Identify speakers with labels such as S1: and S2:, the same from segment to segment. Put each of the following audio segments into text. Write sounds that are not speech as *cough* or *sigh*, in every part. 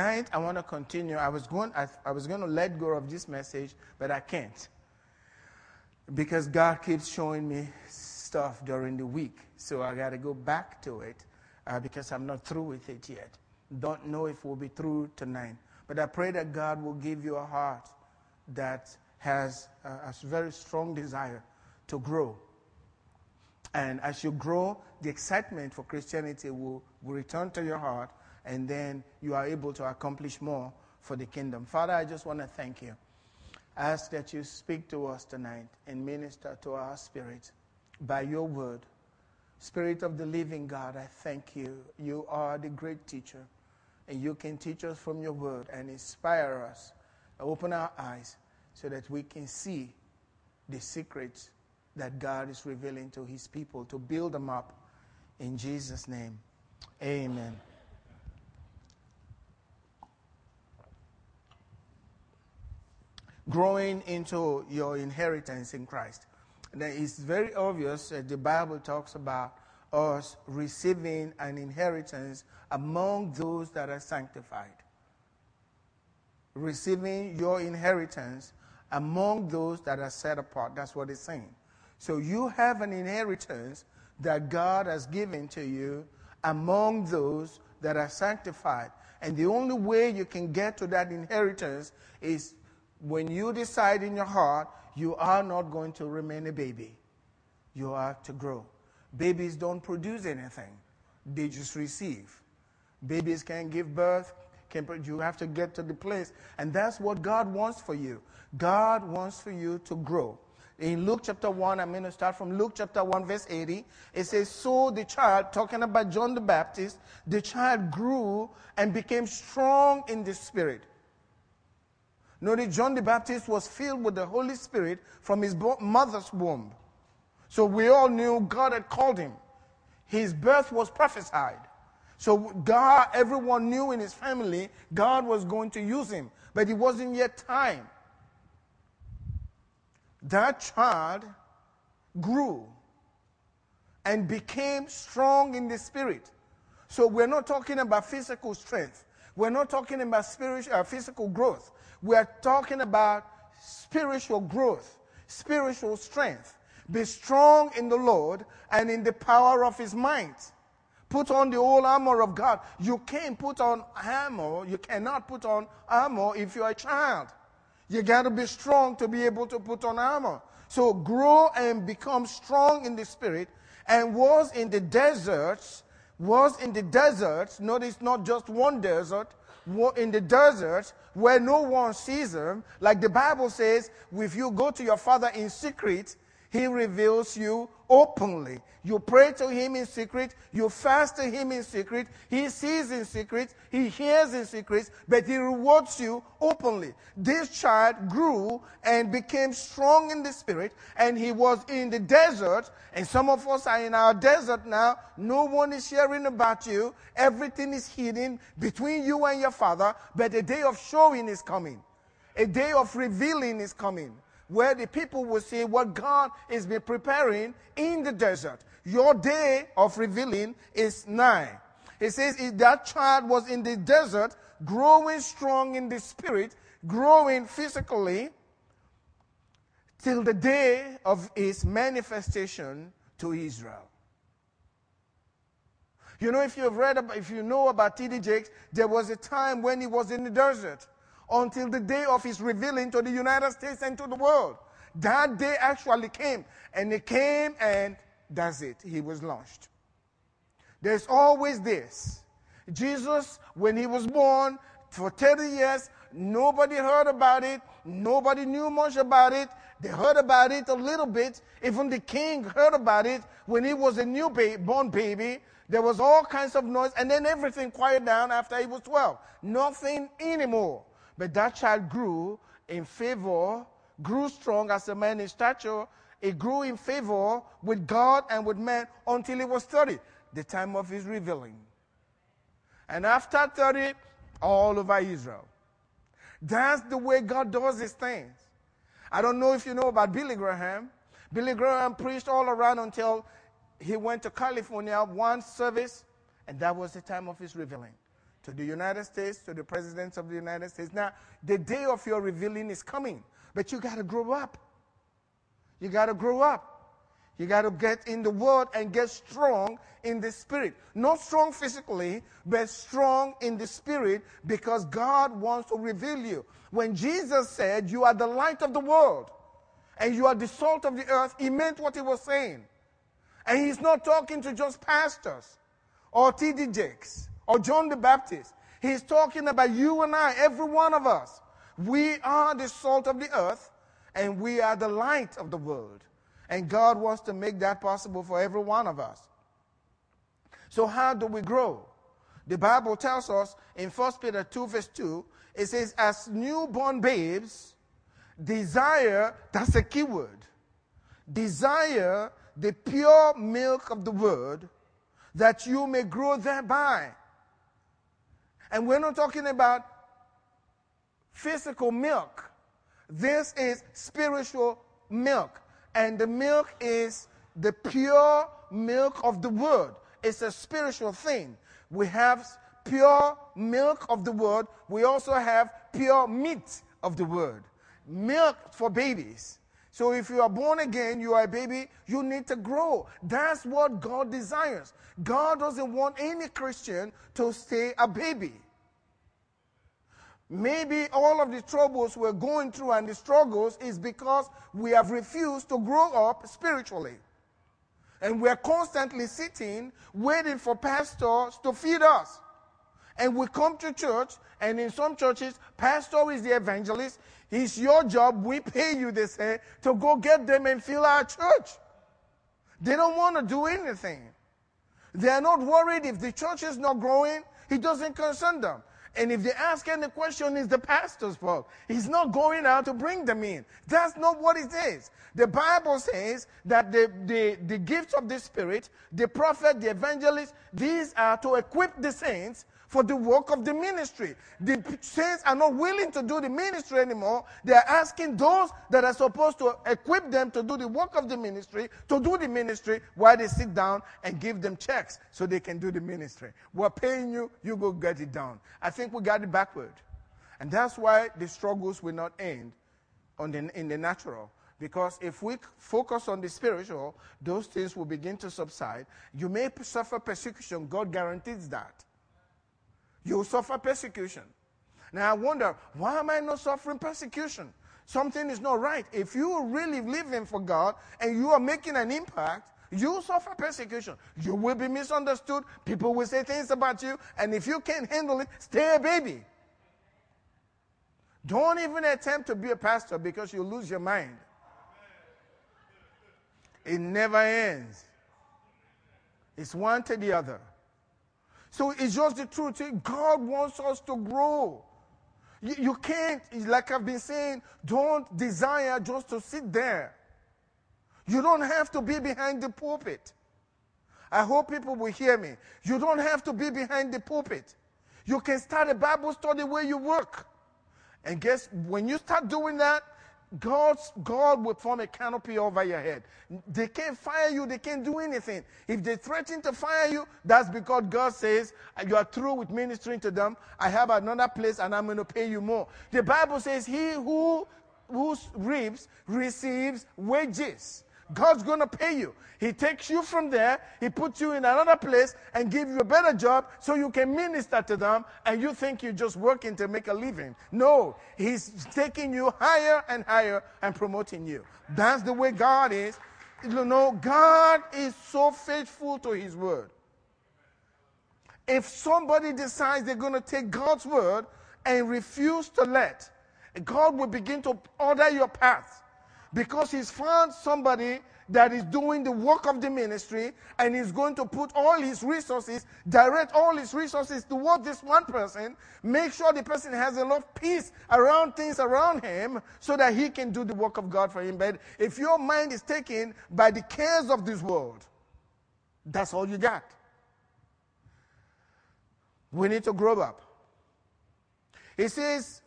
S1: Tonight, I want to continue. I was going, I, I was going to let go of this message, but I can't because God keeps showing me stuff during the week. So I got to go back to it uh, because I'm not through with it yet. Don't know if we'll be through tonight. But I pray that God will give you a heart that has a, a very strong desire to grow. And as you grow, the excitement for Christianity will, will return to your heart, and then you are able to accomplish more for the kingdom. Father, I just want to thank you. I ask that you speak to us tonight and minister to our spirit by your word. Spirit of the living God, I thank you. You are the great teacher, and you can teach us from your word and inspire us, open our eyes so that we can see the secrets that God is revealing to his people to build them up. In Jesus' name, amen. Growing into your inheritance in Christ. Now, it's very obvious that the Bible talks about us receiving an inheritance among those that are sanctified. Receiving your inheritance among those that are set apart. That's what it's saying. So you have an inheritance that God has given to you among those that are sanctified. And the only way you can get to that inheritance is when you decide in your heart you are not going to remain a baby. You are to grow. Babies don't produce anything, they just receive. Babies can't give birth. Can, you have to get to the place. And that's what God wants for you. God wants for you to grow. In Luke chapter 1, I'm going to start from Luke chapter 1, verse 80. It says, So the child, talking about John the Baptist, the child grew and became strong in the Spirit. Notice John the Baptist was filled with the Holy Spirit from his mother's womb. So we all knew God had called him. His birth was prophesied. So God, everyone knew in his family, God was going to use him. But it wasn't yet time. That child grew and became strong in the spirit. So we're not talking about physical strength. We're not talking about spiritual, uh, physical growth. We're talking about spiritual growth, spiritual strength. Be strong in the Lord and in the power of his might. Put on the whole armor of God. You can't put on armor. You cannot put on armor if you're a child. You got to be strong to be able to put on armor. So grow and become strong in the spirit and was in the deserts, was in the deserts. Notice not just one desert, in the deserts where no one sees them. Like the Bible says, if you go to your father in secret, he reveals you openly. You pray to Him in secret. You fast to Him in secret. He sees in secret. He hears in secret, but He rewards you openly. This child grew and became strong in the Spirit, and he was in the desert. And some of us are in our desert now. No one is hearing about you. Everything is hidden between you and your Father, but a day of showing is coming. A day of revealing is coming where the people will see what God is preparing in the desert. Your day of revealing is nigh. He says that child was in the desert, growing strong in the spirit, growing physically, till the day of his manifestation to Israel. You know, if you've read about, if you know about T.D. Jakes, there was a time when he was in the desert until the day of his revealing to the United States and to the world. That day actually came, and it came, and that's it. He was launched. There's always this. Jesus, when he was born, for 30 years, nobody heard about it. Nobody knew much about it. They heard about it a little bit. Even the king heard about it when he was a new born baby. There was all kinds of noise, and then everything quieted down after he was 12. Nothing anymore. But that child grew in favor, grew strong as a man in stature. He grew in favor with God and with men until he was 30, the time of his revealing. And after 30, all over Israel. That's the way God does his things. I don't know if you know about Billy Graham. Billy Graham preached all around until he went to California, one service, and that was the time of his revealing. To the United States, to the presidents of the United States. Now, the day of your revealing is coming, but you got to grow up. You got to grow up. You got to get in the word and get strong in the spirit. Not strong physically, but strong in the spirit because God wants to reveal you. When Jesus said, You are the light of the world and you are the salt of the earth, he meant what he was saying. And he's not talking to just pastors or T.D. Jakes or John the Baptist. He's talking about you and I, every one of us. We are the salt of the earth and we are the light of the world. And God wants to make that possible for every one of us. So, how do we grow? The Bible tells us in 1 Peter 2, verse 2, it says, As newborn babes, desire, that's a key word, desire the pure milk of the word that you may grow thereby. And we're not talking about physical milk. This is spiritual milk. And the milk is the pure milk of the word. It's a spiritual thing. We have pure milk of the word. We also have pure meat of the word. Milk for babies. So if you are born again, you are a baby, you need to grow. That's what God desires. God doesn't want any Christian to stay a baby. Maybe all of the troubles we're going through and the struggles is because we have refused to grow up spiritually. And we're constantly sitting, waiting for pastors to feed us. And we come to church, and in some churches, pastor is the evangelist. It's your job, we pay you, they say, to go get them and fill our church. They don't want to do anything. They are not worried if the church is not growing, it doesn't concern them. And if they ask any question, it's the pastor's fault. He's not going out to bring them in. That's not what it is. The Bible says that the, the, the gifts of the Spirit, the prophet, the evangelist, these are to equip the saints for the work of the ministry. The saints are not willing to do the ministry anymore. They are asking those that are supposed to equip them to do the work of the ministry to do the ministry while they sit down and give them checks so they can do the ministry. We're paying you, you go get it done. I think we got it backward. And that's why the struggles will not end on the, in the natural. Because if we focus on the spiritual, those things will begin to subside. You may suffer persecution, God guarantees that. You'll suffer persecution. Now I wonder, why am I not suffering persecution? Something is not right. If you are really living for God and you are making an impact, you suffer persecution. You will be misunderstood. People will say things about you. And if you can't handle it, stay a baby. Don't even attempt to be a pastor because you lose your mind. It never ends. It's one to the other. So it's just the truth. God wants us to grow. You, you can't, like I've been saying, don't desire just to sit there. You don't have to be behind the pulpit. I hope people will hear me. You don't have to be behind the pulpit. You can start a Bible study where you work. And guess when you start doing that, God's, God will form a canopy over your head. They can't fire you, they can't do anything. If they threaten to fire you, that's because God says, You are through with ministering to them. I have another place and I'm going to pay you more. The Bible says, He who, who reaps receives wages. God's going to pay you. He takes you from there, He puts you in another place and gives you a better job so you can minister to them and you think you're just working to make a living. No, He's taking you higher and higher and promoting you. That's the way God is. You know, God is so faithful to His word. If somebody decides they're going to take God's word and refuse to let, God will begin to order your path because he's found somebody that is doing the work of the ministry and he's going to put all his resources, direct all his resources toward this one person, make sure the person has enough peace around things around him so that he can do the work of God for him. But if your mind is taken by the cares of this world, that's all you got. We need to grow up. He says,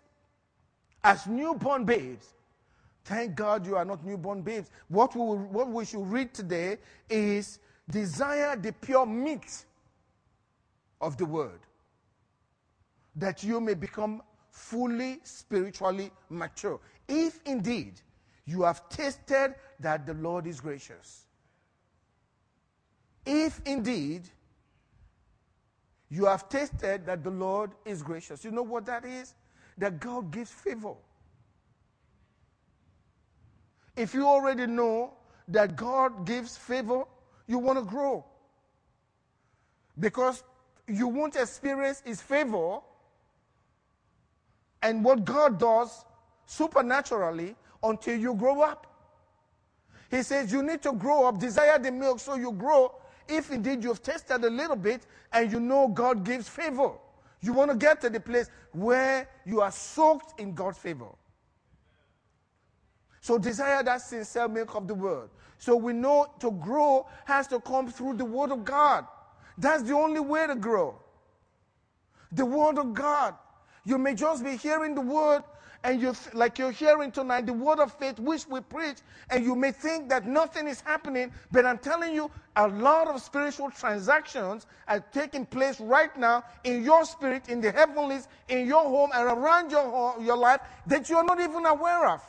S1: as newborn babes, Thank God you are not newborn babes. What we, what we should read today is desire the pure meat of the word. that you may become fully spiritually mature. If indeed you have tasted that the Lord is gracious. If indeed you have tasted that the Lord is gracious. You know what that is? That God gives favor. If you already know that God gives favor, you want to grow. Because you won't experience His favor and what God does supernaturally until you grow up. He says you need to grow up, desire the milk so you grow. If indeed you've tasted a little bit and you know God gives favor, you want to get to the place where you are soaked in God's favor. So desire that sincere milk of the word. So we know to grow has to come through the word of God. That's the only way to grow. The word of God. You may just be hearing the word and you like you're hearing tonight the word of faith which we preach and you may think that nothing is happening but i'm telling you a lot of spiritual transactions are taking place right now in your spirit in the heavenlies in your home and around your your life that you're not even aware of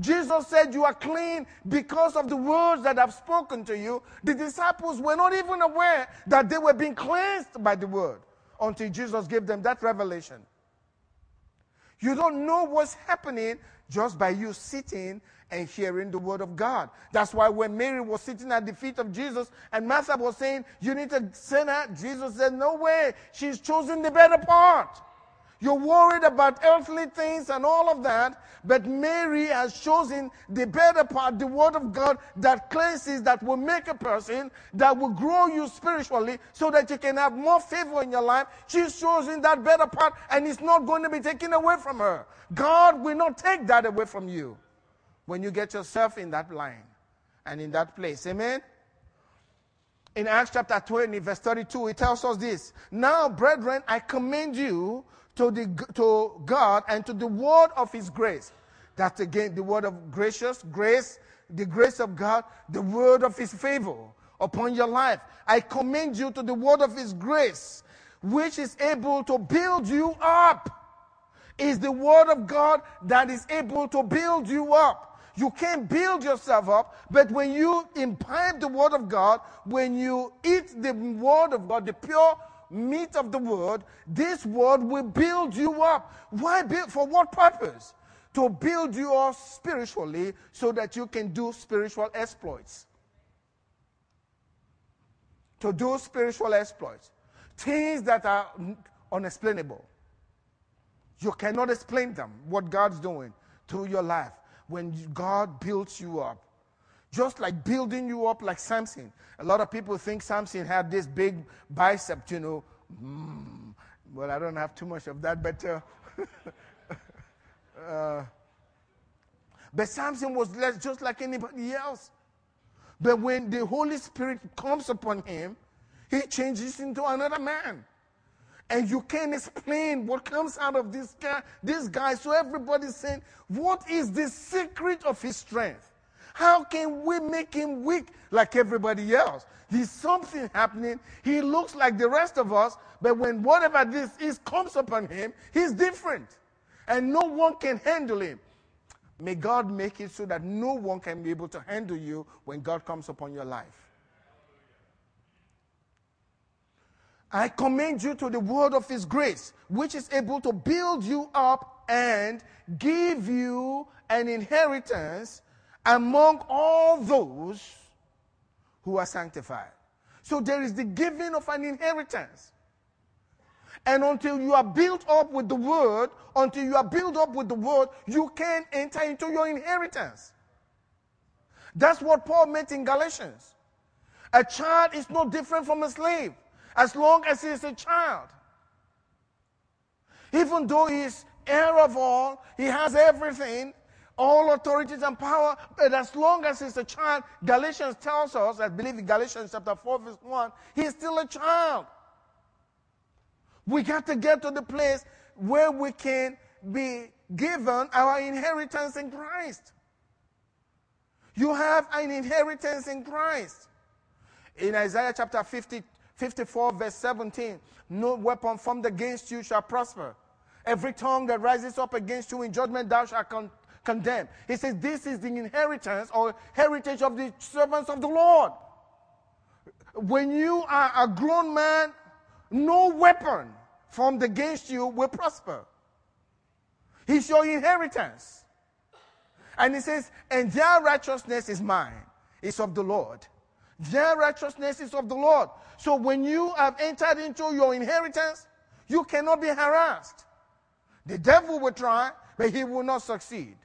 S1: Jesus said, You are clean because of the words that I've spoken to you. The disciples were not even aware that they were being cleansed by the word until Jesus gave them that revelation. You don't know what's happening just by you sitting and hearing the word of God. That's why when Mary was sitting at the feet of Jesus and Martha was saying, You need to send her, Jesus said, No way. She's chosen the better part. You're worried about earthly things and all of that, but Mary has chosen the better part, the Word of God that cleanses, that will make a person, that will grow you spiritually so that you can have more favor in your life. She's chosen that better part, and it's not going to be taken away from her. God will not take that away from you when you get yourself in that line and in that place. Amen? In Acts chapter 20, verse 32, it tells us this Now, brethren, I commend you to, the, to God and to the word of His grace. That's again the word of gracious, grace, the grace of God, the word of His favor upon your life. I commend you to the word of His grace, which is able to build you up. Is the word of God that is able to build you up. You can't build yourself up, but when you imbibe the word of God, when you eat the word of God, the pure meat of the word, this word will build you up. Why build? For what purpose? To build you up spiritually so that you can do spiritual exploits. To do spiritual exploits. Things that are unexplainable. You cannot explain them, what God's doing through your life when God builds you up. Just like building you up like Samson. A lot of people think Samson had this big bicep, you know. Mm, well, I don't have too much of that, but. Uh, *laughs* uh, but Samson was just like anybody else. But when the Holy Spirit comes upon him, he changes into another man. And you can't explain what comes out of this guy, this guy. So everybody's saying, What is the secret of his strength? How can we make him weak like everybody else? There's something happening. He looks like the rest of us, but when whatever this is comes upon him, he's different. And no one can handle him. May God make it so that no one can be able to handle you when God comes upon your life. I commend you to the word of his grace, which is able to build you up and give you an inheritance among all those who are sanctified. So there is the giving of an inheritance. And until you are built up with the word, until you are built up with the word, you can enter into your inheritance. That's what Paul meant in Galatians. A child is no different from a slave as long as he is a child. Even though he is heir of all, he has everything, all authorities and power, but as long as he's a child, Galatians tells us, I believe in Galatians chapter 4, verse 1, he's still a child. We got to get to the place where we can be given our inheritance in Christ. You have an inheritance in Christ. In Isaiah chapter 50, 54, verse 17 No weapon formed against you shall prosper. Every tongue that rises up against you in judgment thou shalt con- condemn. He says, This is the inheritance or heritage of the servants of the Lord. When you are a grown man, no weapon formed against you will prosper. He's your inheritance. And he says, And their righteousness is mine, it's of the Lord. Their righteousness is of the Lord. So when you have entered into your inheritance, you cannot be harassed. The devil will try, but he will not succeed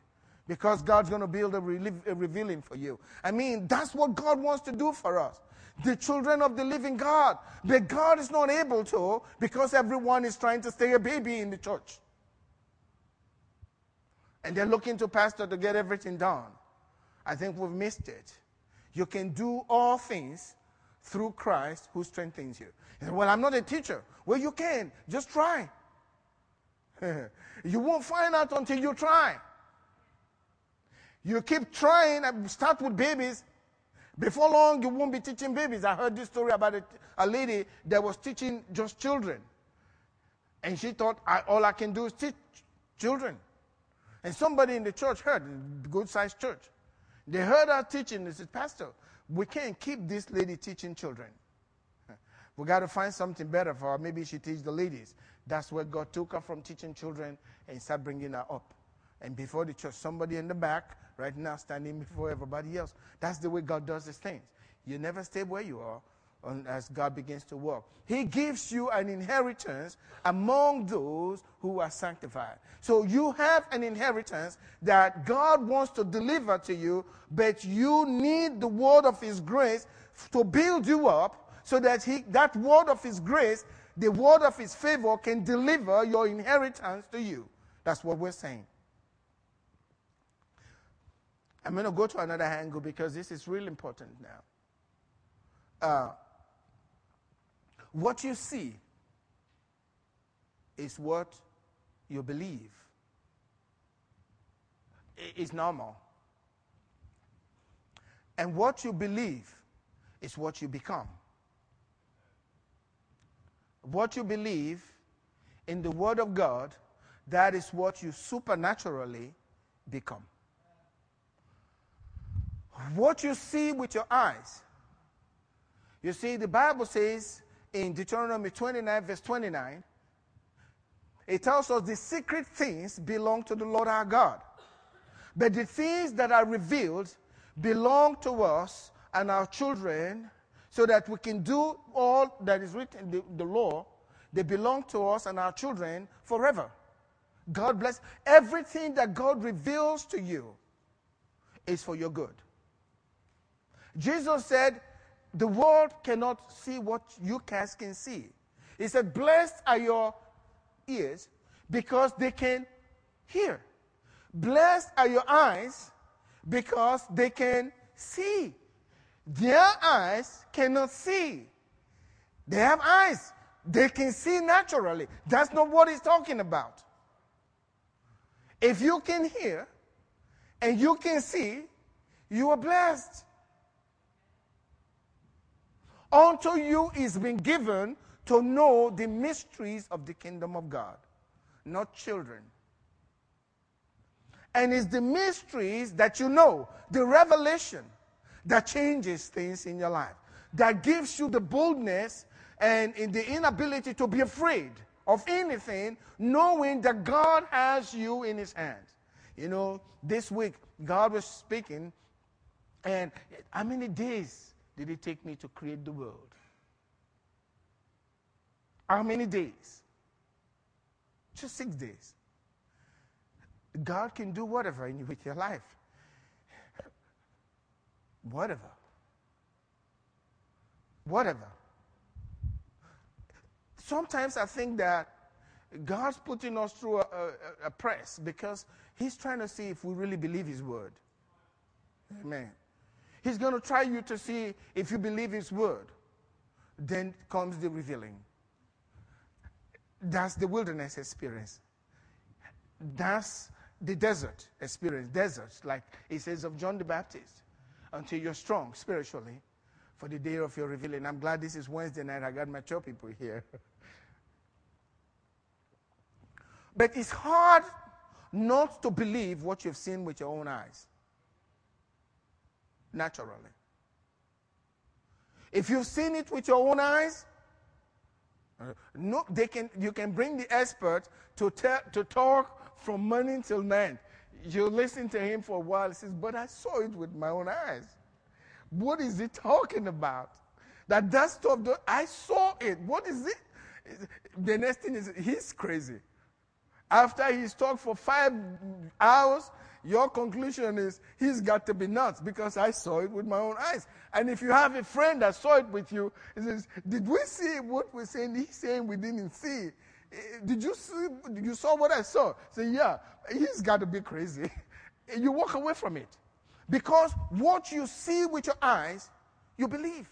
S1: because God's going to build a, a revealing for you. I mean, that's what God wants to do for us. The children of the living God. But God is not able to because everyone is trying to stay a baby in the church. And they're looking to pastor to get everything done. I think we've missed it. You can do all things through Christ who strengthens you. well, I'm not a teacher. Well, you can. Just try. *laughs* you won't find out until you try. You keep trying and start with babies. Before long, you won't be teaching babies. I heard this story about a, a lady that was teaching just children. And she thought, I, all I can do is teach children. And somebody in the church heard, good sized church. They heard her teaching. They said, Pastor, we can't keep this lady teaching children. We got to find something better for her. Maybe she teach the ladies. That's where God took her from teaching children and started bringing her up. And before the church, somebody in the back, right now, standing before everybody else. That's the way God does his things. You never stay where you are as God begins to work. He gives you an inheritance among those who are sanctified. So you have an inheritance that God wants to deliver to you, but you need the word of His grace to build you up so that he, that word of His grace, the word of His favor, can deliver your inheritance to you. That's what we're saying. I'm going to go to another angle because this is really important now. Uh, what you see is what you believe. It's normal. And what you believe is what you become. What you believe in the Word of God, that is what you supernaturally become. What you see with your eyes. You see, the Bible says in Deuteronomy 29, verse 29, it tells us the secret things belong to the Lord our God. But the things that are revealed belong to us and our children so that we can do all that is written in the, the law. They belong to us and our children forever. God bless. Everything that God reveals to you is for your good. Jesus said, the world cannot see what you guys can see. He said, Blessed are your ears because they can hear. Blessed are your eyes because they can see. Their eyes cannot see. They have eyes. They can see naturally. That's not what he's talking about. If you can hear and you can see, you are blessed. Unto you is been given to know the mysteries of the kingdom of God, not children. And it's the mysteries that you know, the revelation that changes things in your life, that gives you the boldness and in the inability to be afraid of anything, knowing that God has you in his hands. You know, this week, God was speaking, and how many days did it take me to create the world? How many days? Just six days. God can do whatever in, with your life. Whatever. Whatever. Sometimes I think that God's putting us through a, a, a press because He's trying to see if we really believe His word. Amen. He's going to try you to see if you believe His word. Then comes the revealing. That's the wilderness experience. That's the desert experience. Desert, like it says of John the Baptist, until you're strong spiritually. for the day of your revealing. I'm glad this is Wednesday night. I got mature people here. but it's hard not to believe what you've seen with your own eyes. Naturally. If you've seen it with your own eyes, uh, no, they can, you can bring the expert to, te- to talk from morning till night. You listen to him for a while. He says, But I saw it with my own eyes. What is he talking about? That that stuff, I saw it. What is it? The next thing is, he's crazy. After he's talked for five hours, your conclusion is he's got to be nuts because I saw it with my own eyes. And if you have a friend that saw it with you, he says, Did we see what we're saying? He's saying we didn't see. Eh, did you see? You saw what I saw? Say, yeah, he's got to be crazy. *laughs* you walk away from it. Because what you see with your eyes, you believe.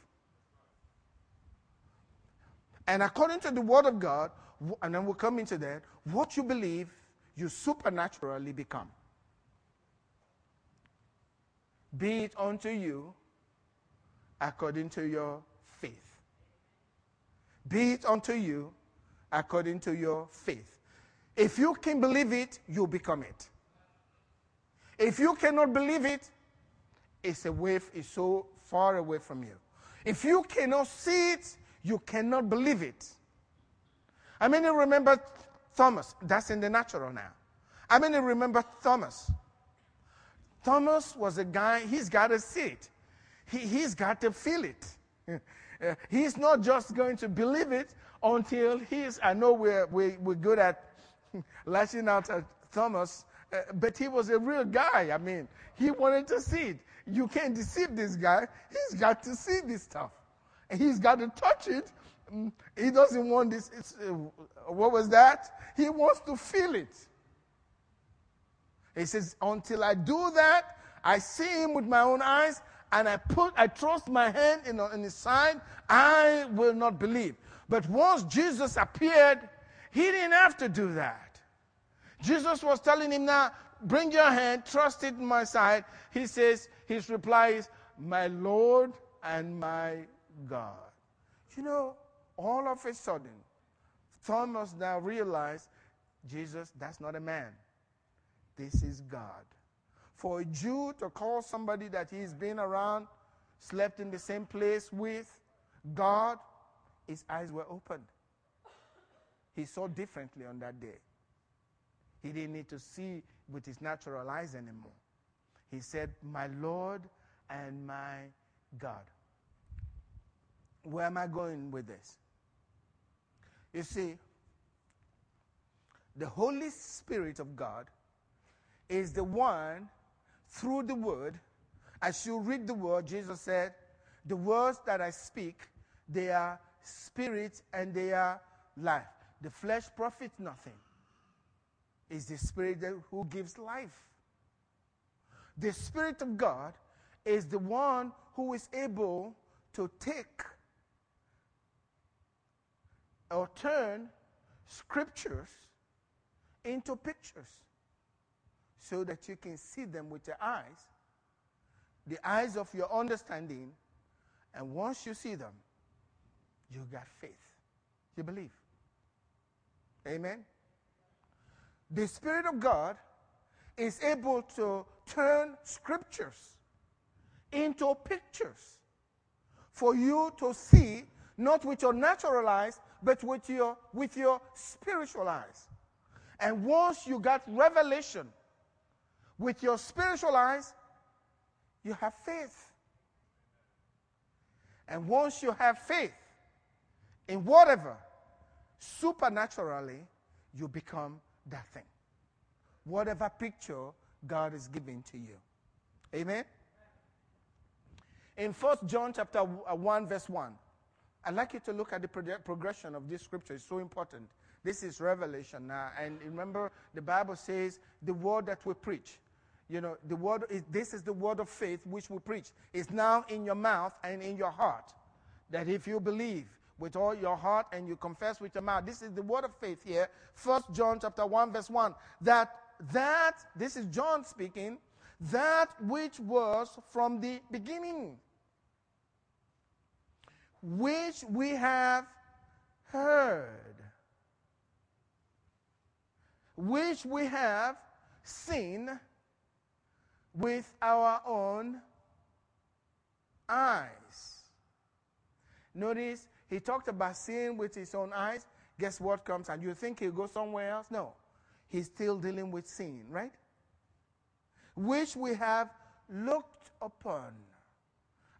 S1: And according to the Word of God, and then we'll come into that, what you believe, you supernaturally become. Be it unto you according to your faith. Be it unto you according to your faith. If you can believe it, you become it. If you cannot believe it, it's away, it's so far away from you. If you cannot see it, you cannot believe it. I mean, you remember Thomas. That's in the natural now. I mean, you remember Thomas. Thomas was a guy, he's got to see it. He, he's got to feel it. *laughs* He's not just going to believe it until he's, I know we're, we, we're good at *laughs* lashing out at Thomas, uh, but he was a real guy. I mean, he wanted to see it. You can't deceive this guy. He's got to see this stuff. He's got to touch it. Mm, he doesn't want this. Uh, what was that? He wants to feel it. He says, until I do that, I see him with my own eyes, and I put, I trust my hand in, in his side, I will not believe. But once Jesus appeared, he didn't have to do that. Jesus was telling him now, bring your hand, trust it in my side. He says, his reply is, my Lord and my God. You know, all of a sudden, Thomas now realized, Jesus, that's not a man. This is God. For a Jew to call somebody that he's been around, slept in the same place with, God, his eyes were opened. He saw differently on that day. He didn't need to see with his natural eyes anymore. He said, My Lord and my God. Where am I going with this? You see, the Holy Spirit of God is the one through the word. As you read the word, Jesus said, The words that I speak, they are spirit and they are life. The flesh profits nothing. It's the spirit who gives life. The Spirit of God is the one who is able to take or turn scriptures into pictures so that you can see them with your eyes, the eyes of your understanding, and once you see them, you got faith. You believe. Amen. The Spirit of God is able to turn scriptures into pictures for you to see, not with your natural eyes, but with your, with your spiritual eyes. And once you got revelation with your spiritual eyes, you have faith. And once you have faith in whatever, supernaturally, you become that thing. Whatever picture God is giving to you. Amen? In 1 John chapter uh, 1, verse 1, I'd like you to look at the progression of this scripture. It's so important. This is revelation now. And remember, the Bible says the word that we preach you know, the word is, this is the word of faith which we preach. It's now in your mouth and in your heart. That if you believe with all your heart and you confess with your mouth, this is the word of faith here. First John chapter 1, verse 1. That that, this is John speaking, that which was from the beginning. which we have heard, which we have seen with our own eyes. Notice he talked about seeing with his own eyes. Guess what comes? And you think he'll go somewhere else? No. He's still dealing with seeing, right? Which we have looked upon.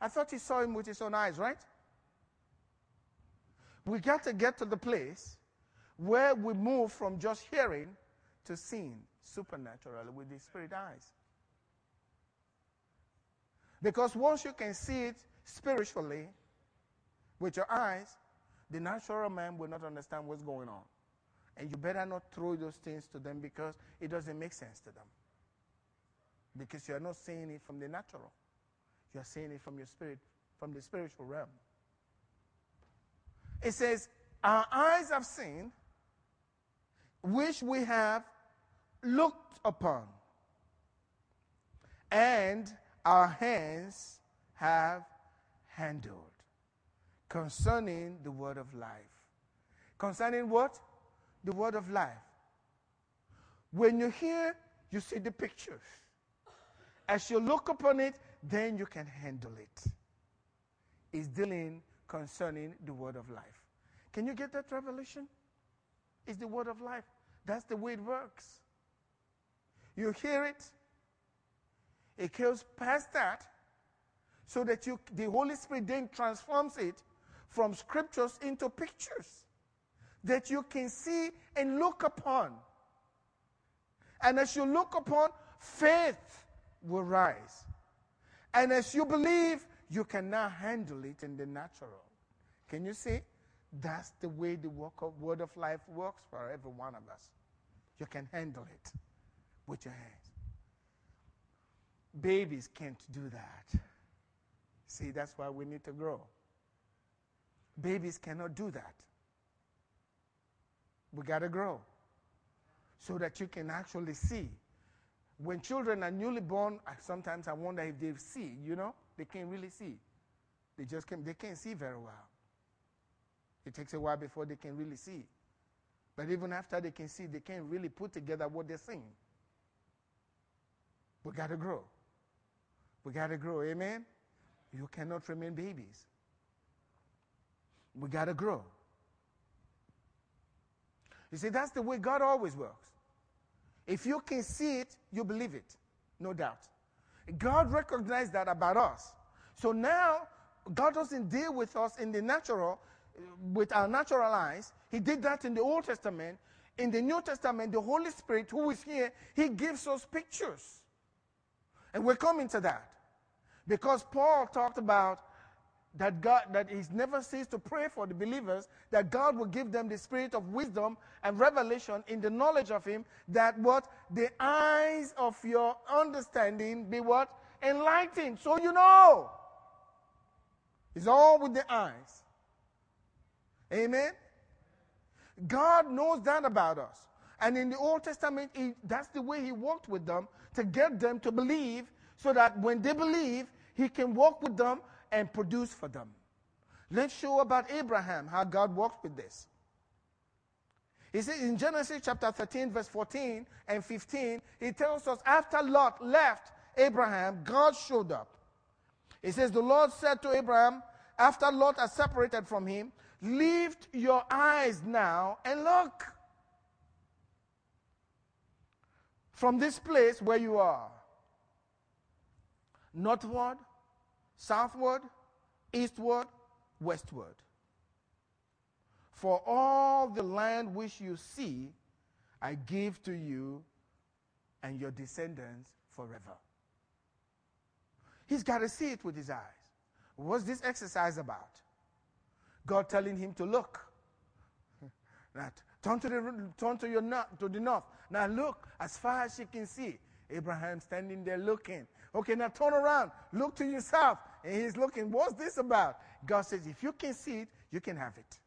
S1: I thought he saw him with his own eyes, right? We got to get to the place where we move from just hearing to seeing supernaturally with the spirit eyes. Because once you can see it spiritually with your eyes, the natural man will not understand what's going on. And you better not throw those things to them because it doesn't make sense to them. Because you are not seeing it from the natural. You are seeing it from your spirit, from the spiritual realm. It says, Our eyes have seen, which we have looked upon, and our hands have handled concerning the word of life. Concerning what? The word of life. When you hear, you see the pictures. As you look upon it, then you can handle it. It's dealing concerning the word of life. Can you get that revelation? It's the word of life. That's the way it works. You hear it, it goes past that, so that you, the Holy Spirit then transforms it from scriptures into pictures that you can see and look upon. And as you look upon, faith will rise. And as you believe, you can now handle it in the natural. Can you see? That's the way the of word of life works for every one of us. You can handle it with your hands. Babies can't do that. See, that's why we need to grow. Babies cannot do that. We got to grow so that you can actually see. When children are newly born, sometimes I wonder if they see, you know, they can't really see. They just can't, they can't see very well. It takes a while before they can really see. But even after they can see, they can't really put together what they're seeing. We got to grow. We got to grow. Amen? You cannot remain babies. We got to grow. You see, that's the way God always works. If you can see it, you believe it, no doubt. God recognized that about us. So now, God doesn't deal with us in the natural, with our natural eyes. He did that in the Old Testament. In the New Testament, the Holy Spirit, who is here, He gives us pictures. And we're coming to that. Because Paul talked about that God that he's never ceased to pray for the believers that God will give them the spirit of wisdom and revelation in the knowledge of him that what? The eyes of your understanding be what? Enlightened. So you know. It's all with the eyes. Amen? God knows that about us. And in the Old Testament he, that's the way he worked with them to get them to believe so that when they believe he can walk with them and produce for them. Let's show about Abraham, how God worked with this. He says in Genesis chapter 13, verse 14 and 15, he tells us after Lot left Abraham, God showed up. He says, The Lord said to Abraham, after Lot had separated from him, Lift your eyes now and look from this place where you are. Northward, southward, eastward, westward. For all the land which you see, I give to you and your descendants forever. He's got to see it with his eyes. What's this exercise about? God telling him to look. *laughs* Now, turn to the turn to your to the north. Now look as far as you can see. Abraham standing there looking. Okay, now turn around. Look to your south. And he's looking, what's this about? God says, if you can see it, you can have it.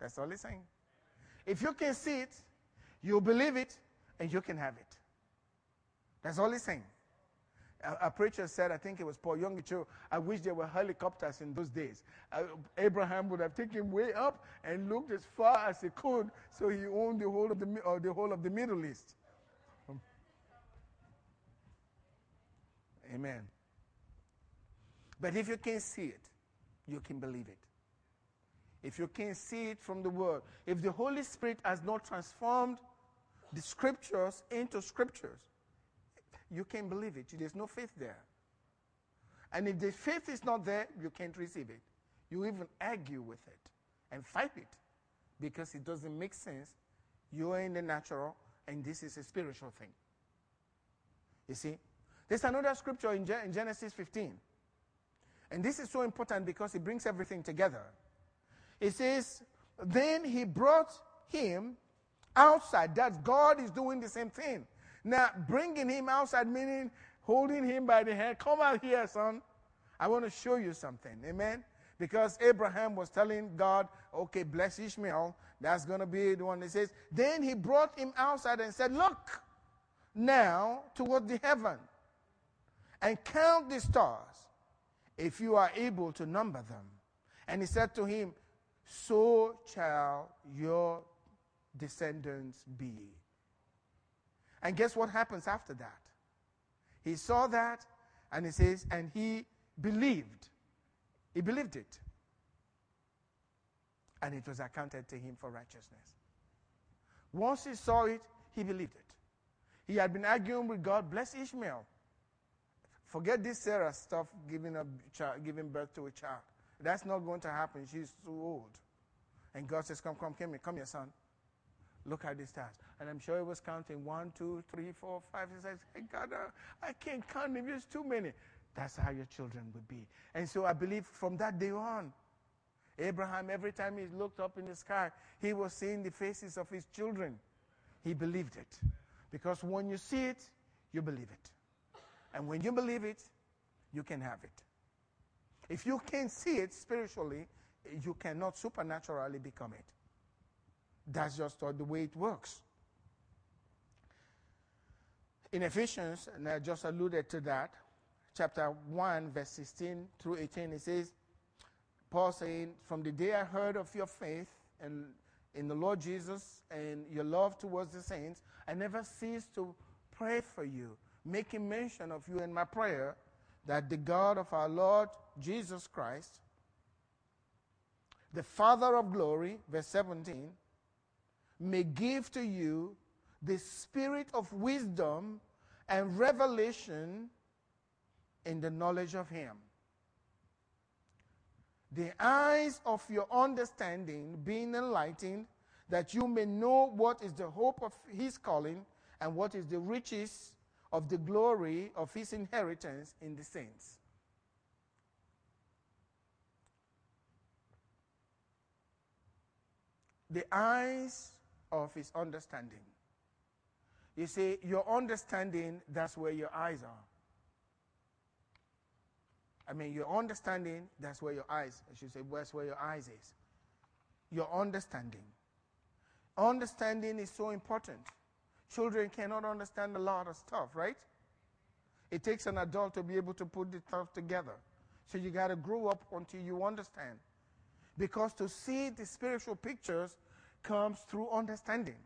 S1: That's all he's saying. If you can see it, you believe it, and you can have it. That's all he's saying. a, a preacher said, I think it was Paul Yonggi Cho, I wish there were helicopters in those days. Uh, Abraham would have taken way up and looked as far as he could, so he owned the whole of the, uh, the, whole of the Middle East. *laughs* Amen. But if you can't see it, you can believe it. If you can't see it from the Word, if the Holy Spirit has not transformed the Scriptures into Scriptures, you can't believe it. There's no faith there. And if the faith is not there, you can't receive it. You even argue with it and fight it because it doesn't make sense. You're in the natural, and this is a spiritual thing. You see? There's another scripture in, Genesis 15. And this is so important because it brings everything together. It says, Then he brought him outside. That God is doing the same thing. Now, bringing him outside, meaning holding him by the hand. Come out here, son. I want to show you something. Amen. Because Abraham was telling God, okay, bless Ishmael. That's going to be the one that says. Then he brought him outside and said, Look now toward the heaven and count the stars if you are able to number them. And he said to him, So shall your descendants be. And guess what happens after that? He saw that and he says, and he believed. He believed it. And it was accounted to him for righteousness. Once he saw it, he believed it. He had been arguing with God, bless Ishmael. Forget this Sarah stuff, giving, a child, giving birth to a child. That's not going to happen. She's too old. And God says, Come, come, come here, come here, son. Look at the stars. And I'm sure he was counting one, two, three, four, five. He says, Hey, God, uh, I can't count them. There's too many. That's how your children would be. And so I believe from that day on, Abraham, every time he looked up in the sky, he was seeing the faces of his children. He believed it. Because when you see it, you believe it. And when you believe it, you can have it. If you can't see it spiritually, you cannot supernaturally become it. That's just the way it works. In Ephesians, and I just alluded to that, chapter 1, verse 16 through 18, it says, Paul saying, From the day I heard of your faith and in the Lord Jesus and your love towards the saints, I never ceased to pray for you making mention of you in my prayer that the God of our Lord Jesus Christ, the Father of glory, verse 17, may give to you the spirit of wisdom and revelation in the knowledge of Him. The eyes of your understanding being enlightened, that you may know what is the hope of His calling and what is the riches of the glory of his inheritance in the saints. The eyes of his understanding. You see, your understanding, that's where your eyes are. I mean, your understanding, that's where your eyes, I should say, that's where your eyes is. Your understanding. Understanding is so important. Children cannot understand a lot of stuff, right? It takes an adult to be able to put the stuff together. So you got to grow up until you understand. Because to see the spiritual pictures comes through understanding.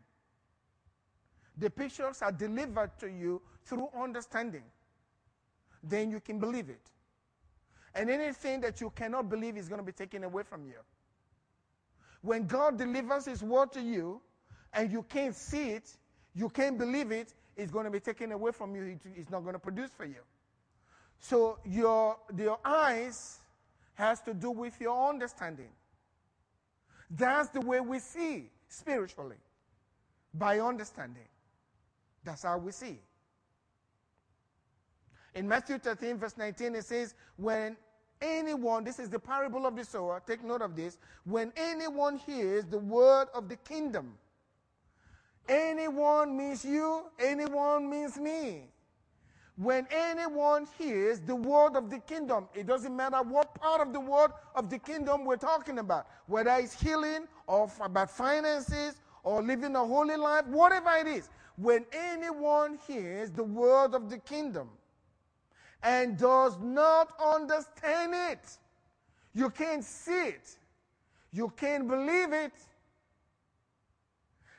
S1: The pictures are delivered to you through understanding. Then you can believe it. And anything that you cannot believe is going to be taken away from you. When God delivers His word to you and you can't see it, you can't believe it, it's going to be taken away from you. It's not going to produce for you. So your, your eyes has to do with your understanding. That's the way we see spiritually, by understanding. That's how we see. In Matthew 13, verse 19, it says, When anyone, this is the parable of the sower, take note of this, when anyone hears the word of the kingdom Anyone means you, anyone means me. When anyone hears the word of the kingdom, it doesn't matter what part of the word of the kingdom we're talking about, whether it's healing or about finances or living a holy life, whatever it is. When anyone hears the word of the kingdom and does not understand it. You can't see it. You can't believe it.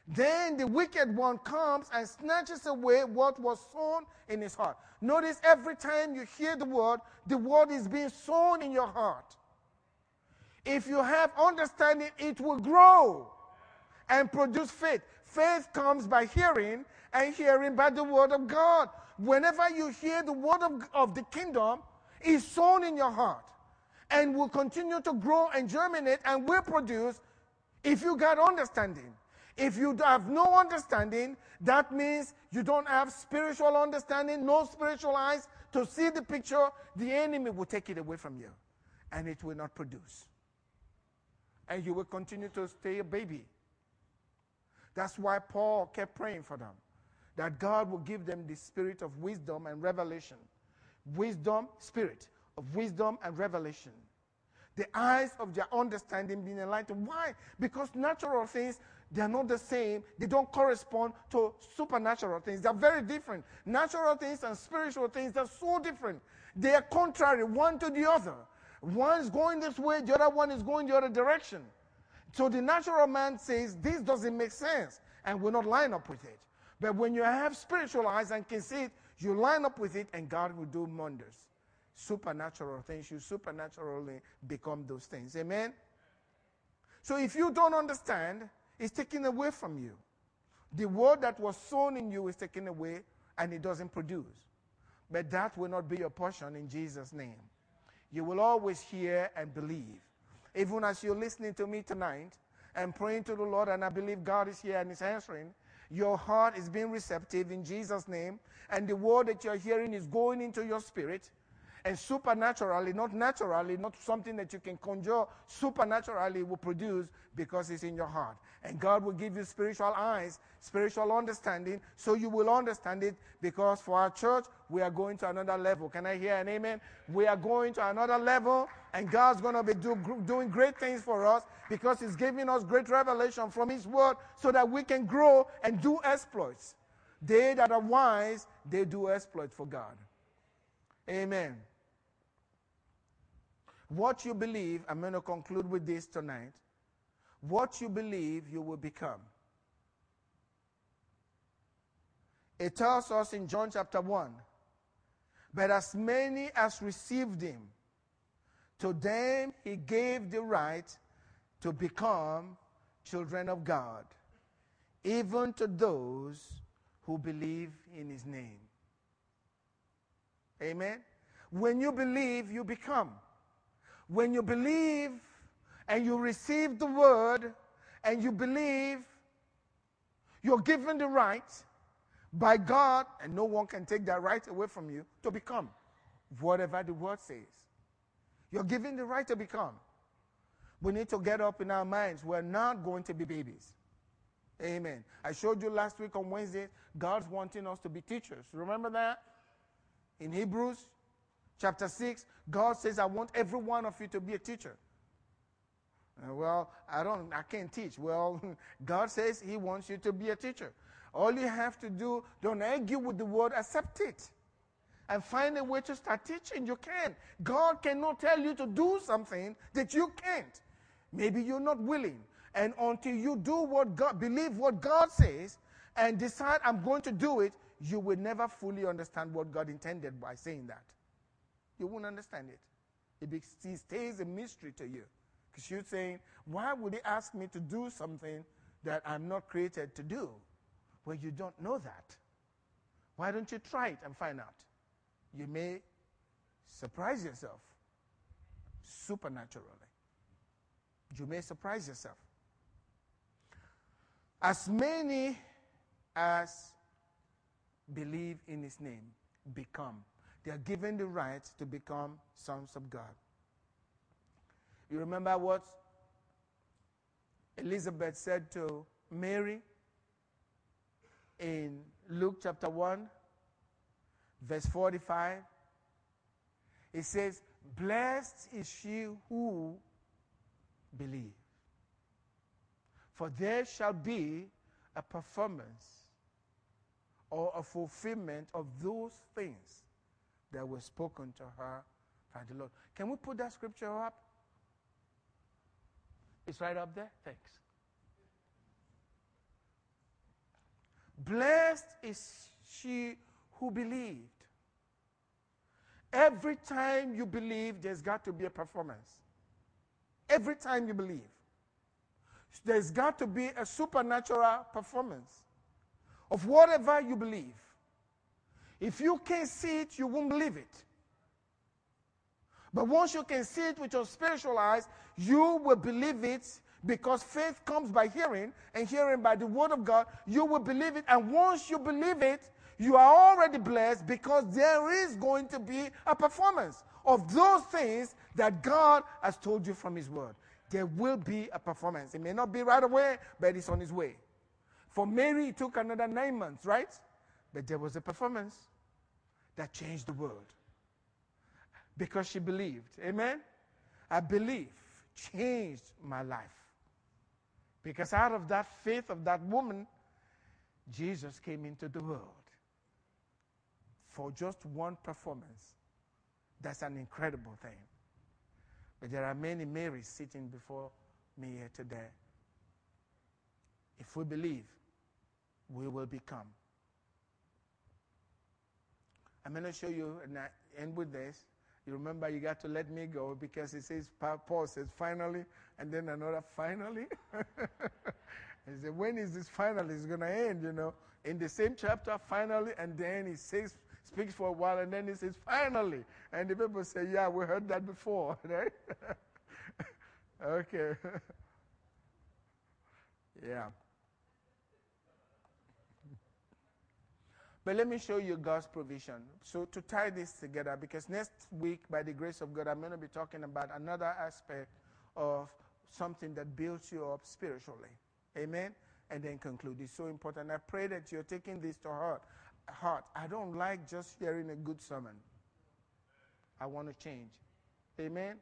S1: Then the wicked one comes and snatches away what was sown in his heart. Notice every time you hear the word, the word is being sown in your heart. If you have understanding, it will grow and produce faith. Faith comes by hearing, and hearing by the word of God. Whenever you hear the word of, of the kingdom, is sown in your heart and will continue to grow and germinate and will produce if you got understanding. If you have no understanding, that means you don't have spiritual understanding, no spiritual eyes to see the picture, the enemy will take it away from you and it will not produce. And you will continue to stay a baby. That's why Paul kept praying for them that God will give them the spirit of wisdom and revelation. Wisdom, spirit of wisdom and revelation. The eyes of their understanding being enlightened. Why? Because natural things they are not the same. They don't correspond to supernatural things. They're very different. Natural things and spiritual things, they're so different. They are contrary one to the other. One is going this way, the other one is going the other direction. So the natural man says, This doesn't make sense, and will not line up with it. But when you have spiritual eyes and can see it, you line up with it, and God will do wonders. Supernatural things, you supernaturally become those things. Amen? So if you don't understand, is taken away from you. The word that was sown in you is taken away and it doesn't produce. But that will not be your portion in Jesus' name. You will always hear and believe. Even as you're listening to me tonight and praying to the Lord, and I believe God is here and is answering, your heart is being receptive in Jesus' name, and the word that you're hearing is going into your spirit and supernaturally, not naturally, not something that you can conjure, supernaturally will produce because it's in your heart. And God will give you spiritual eyes, spiritual understanding, so you will understand it because for our church, we are going to another level. Can I hear an amen? We are going to another level, and God's going to be do, doing great things for us because He's giving us great revelation from His Word so that we can grow and do exploits. They that are wise, they do exploits for God. Amen. What you believe, I'm going to conclude with this tonight. What you believe, you will become. It tells us in John chapter 1 But as many as received him, to them he gave the right to become children of God, even to those who believe in his name. Amen. When you believe, you become. When you believe and you receive the word and you believe, you're given the right by God, and no one can take that right away from you to become whatever the word says. You're given the right to become. We need to get up in our minds. We're not going to be babies. Amen. I showed you last week on Wednesday, God's wanting us to be teachers. Remember that? In Hebrews chapter 6, God says, I want every one of you to be a teacher. Uh, well, I don't, I can't teach. Well, *laughs* God says He wants you to be a teacher. All you have to do, don't argue with the word, accept it. And find a way to start teaching. You can. God cannot tell you to do something that you can't. Maybe you're not willing. And until you do what God, believe what God says, and decide I'm going to do it, you will never fully understand what God intended by saying that you won't understand it. It, stays a mystery to you. Because you're saying, why would he ask me to do something that I'm not created to do? Well, you don't know that. Why don't you try it and find out? You may surprise yourself supernaturally. You may surprise yourself. As many as believe in his name become they are given the right to become sons of God. You remember what Elizabeth said to Mary in Luke chapter 1, verse 45? It says, Blessed is she who believes, for there shall be a performance or a fulfillment of those things that were spoken to her by the Lord. Can we put that scripture up? It's right up there. Thanks. Blessed is she who believed. Every time you believe, there's got to be a performance. Every time you believe, there's got to be a supernatural performance of whatever you believe. If you can't see it, you won't believe it. But once you can see it with your spiritual eyes, you will believe it because faith comes by hearing and hearing by the word of God. You will believe it. And once you believe it, you are already blessed because there is going to be a performance of those things that God has told you from His word. There will be a performance. It may not be right away, but it's on His way. For Mary, it took another nine months, right? But there was a performance that changed the world because she believed. Amen? I believe changed my life. Because out of that faith of that woman, Jesus came into the world for just one performance. That's an incredible thing. But there are many Marys sitting before me here today. If we believe, we will become. I'm going to show you, and I end with this. You remember you got to let me go because it says, Paul says, finally, and then another finally. *laughs* he said, when is this finally? It's going to end, you know. In the same chapter, finally, and then he says, speaks for a while, and then he says, finally. And the people say, yeah, we heard that before, *laughs* right? *laughs* okay. yeah. But let me show you God's provision. So, to tie this together, because next week, by the grace of God, I'm going to be talking about another aspect of something that builds you up spiritually. Amen? And then conclude. It's so important. I pray that you're taking this to heart. heart. I don't like just hearing a good sermon. I want to change. Amen?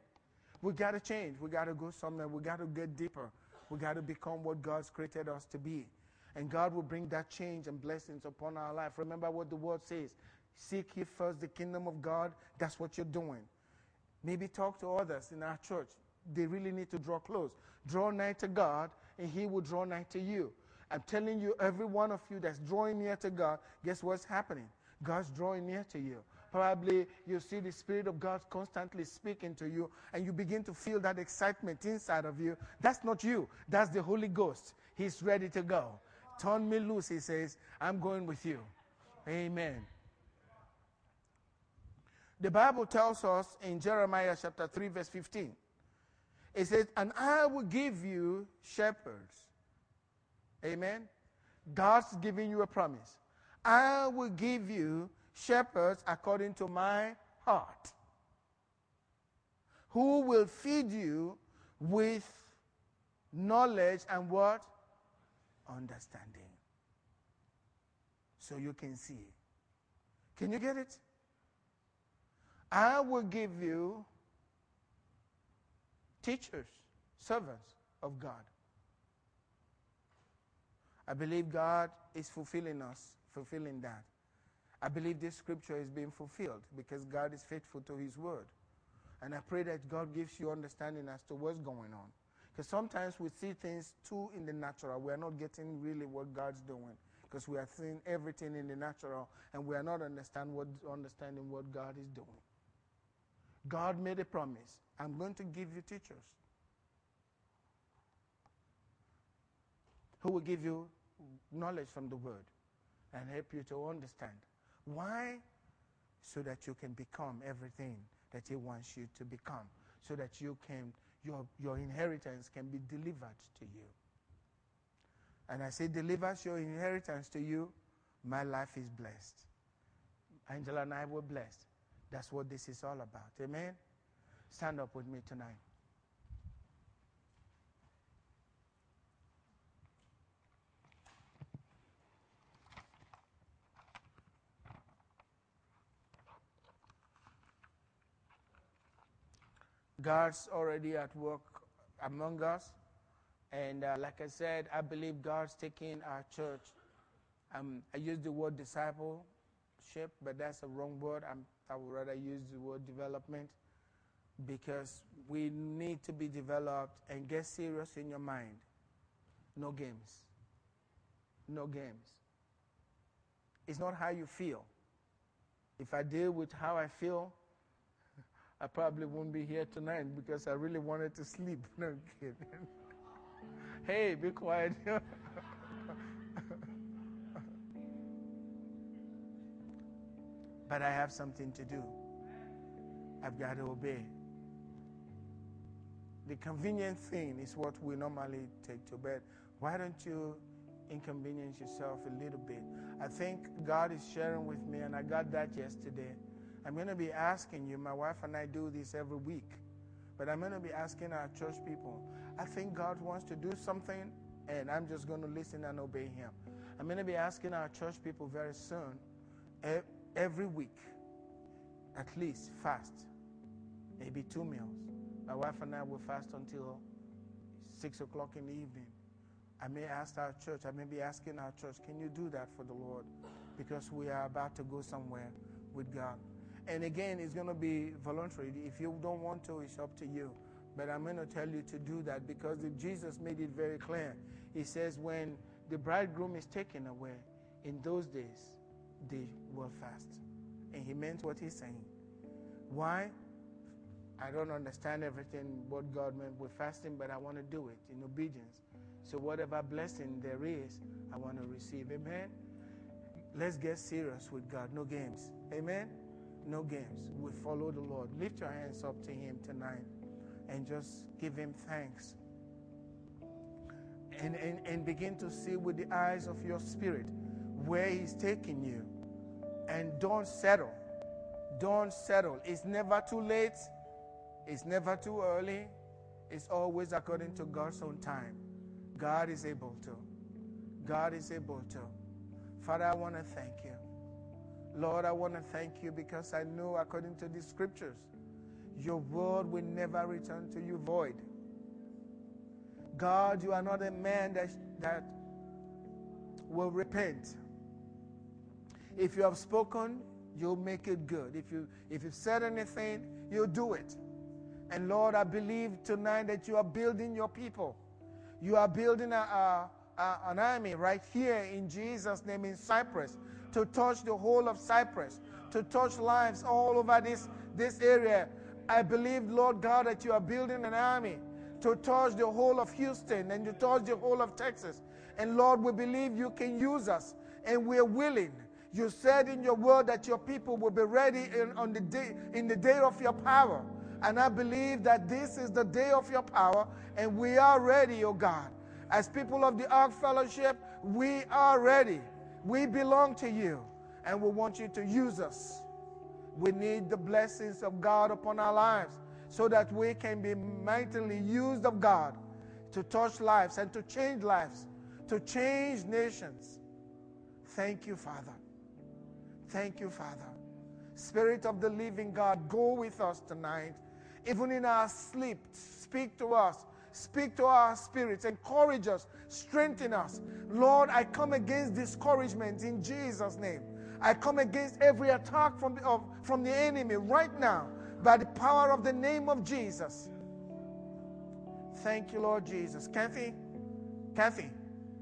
S1: We got to change. We got to go somewhere. We got to get deeper. We got to become what God's created us to be. And God will bring that change and blessings upon our life. Remember what the word says Seek ye first the kingdom of God. That's what you're doing. Maybe talk to others in our church. They really need to draw close. Draw nigh to God, and He will draw nigh to you. I'm telling you, every one of you that's drawing near to God, guess what's happening? God's drawing near to you. Probably you see the Spirit of God constantly speaking to you, and you begin to feel that excitement inside of you. That's not you, that's the Holy Ghost. He's ready to go. Turn me loose, he says. I'm going with you. Amen. The Bible tells us in Jeremiah chapter 3, verse 15, it says, And I will give you shepherds. Amen. God's giving you a promise. I will give you shepherds according to my heart, who will feed you with knowledge and what? Understanding. So you can see. Can you get it? I will give you teachers, servants of God. I believe God is fulfilling us, fulfilling that. I believe this scripture is being fulfilled because God is faithful to his word. And I pray that God gives you understanding as to what's going on. Because sometimes we see things too in the natural. We are not getting really what God's doing because we are seeing everything in the natural and we are not understand what, understanding what God is doing. God made a promise I'm going to give you teachers who will give you knowledge from the Word and help you to understand. Why? So that you can become everything that He wants you to become, so that you can your, your inheritance can be delivered to you. And I say, delivers your inheritance to you, my life is blessed. Angela and I were blessed. That's what this is all about. Amen? Stand up with me tonight. God's already at work among us. And uh, like I said, I believe God's taking our church. Um, I use the word discipleship, but that's a wrong word. I'm, I would rather use the word development because we need to be developed and get serious in your mind. No games. No games. It's not how you feel. If I deal with how I feel, I probably won't be here tonight because I really wanted to sleep. *laughs* No I'm kidding. hey, be quiet. *laughs* but I have something to do. I've got to obey. The convenient thing is what we normally take to bed. Why don't you inconvenience yourself a little bit? I think God is sharing with me, and I got that yesterday. I'm going to be asking you, my wife and I do this every week, but I'm going to be asking our church people. I think God wants to do something, and I'm just going to listen and obey Him. I'm going to be asking our church people very soon, every week, at least fast, maybe two meals. My wife and I will fast until six o'clock in the evening. I may ask our church, I may be asking our church, can you do that for the Lord? Because we are about to go somewhere with God. And again, it's going to be voluntary. If you don't want to, it's up to you. But I'm going to tell you to do that because Jesus made it very clear. He says, when the bridegroom is taken away, in those days, they will fast. And he meant what he's saying. Why? I don't understand everything what God meant with fasting, but I want to do it in obedience. So, whatever blessing there is, I want to receive. Amen. Let's get serious with God. No games. Amen. No games. We follow the Lord. Lift your hands up to Him tonight and just give Him thanks. And, and, and begin to see with the eyes of your spirit where He's taking you. And don't settle. Don't settle. It's never too late it's never too early. It's always according to God's own time. God is able to. God is able to. Father, I want to thank you. Lord, I want to thank you because I know according to the scriptures, your word will never return to you void. God, you are not a man that, that will repent. If you have spoken, you'll make it good. If you if you've said anything, you'll do it. And Lord, I believe tonight that you are building your people. You are building a, a, a, an army right here in Jesus' name in Cypress to touch the whole of Cypress, to touch lives all over this, this area. I believe, Lord God, that you are building an army to touch the whole of Houston and to touch the whole of Texas. And Lord, we believe you can use us and we're willing. You said in your word that your people will be ready in, on the day, in the day of your power. And I believe that this is the day of your power, and we are ready, oh God. As people of the Ark Fellowship, we are ready. We belong to you, and we want you to use us. We need the blessings of God upon our lives so that we can be mightily used of God to touch lives and to change lives, to change nations. Thank you, Father. Thank you, Father. Spirit of the living God, go with us tonight even in our sleep, speak to us. Speak to our spirits, encourage us, strengthen us. Lord, I come against discouragement in Jesus' name. I come against every attack from the, of, from the enemy right now by the power of the name of Jesus. Thank you, Lord Jesus. Kathy, Kathy,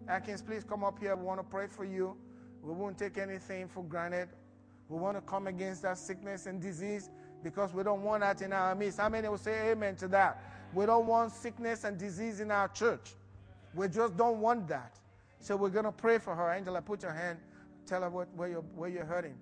S1: Atkins, please come up here. We want to pray for you. We won't take anything for granted. We want to come against that sickness and disease because we don't want that in our midst. How many will say amen to that? We don't want sickness and disease in our church. We just don't want that. So we're going to pray for her. Angela, put your hand. Tell her what, where, you're, where you're hurting.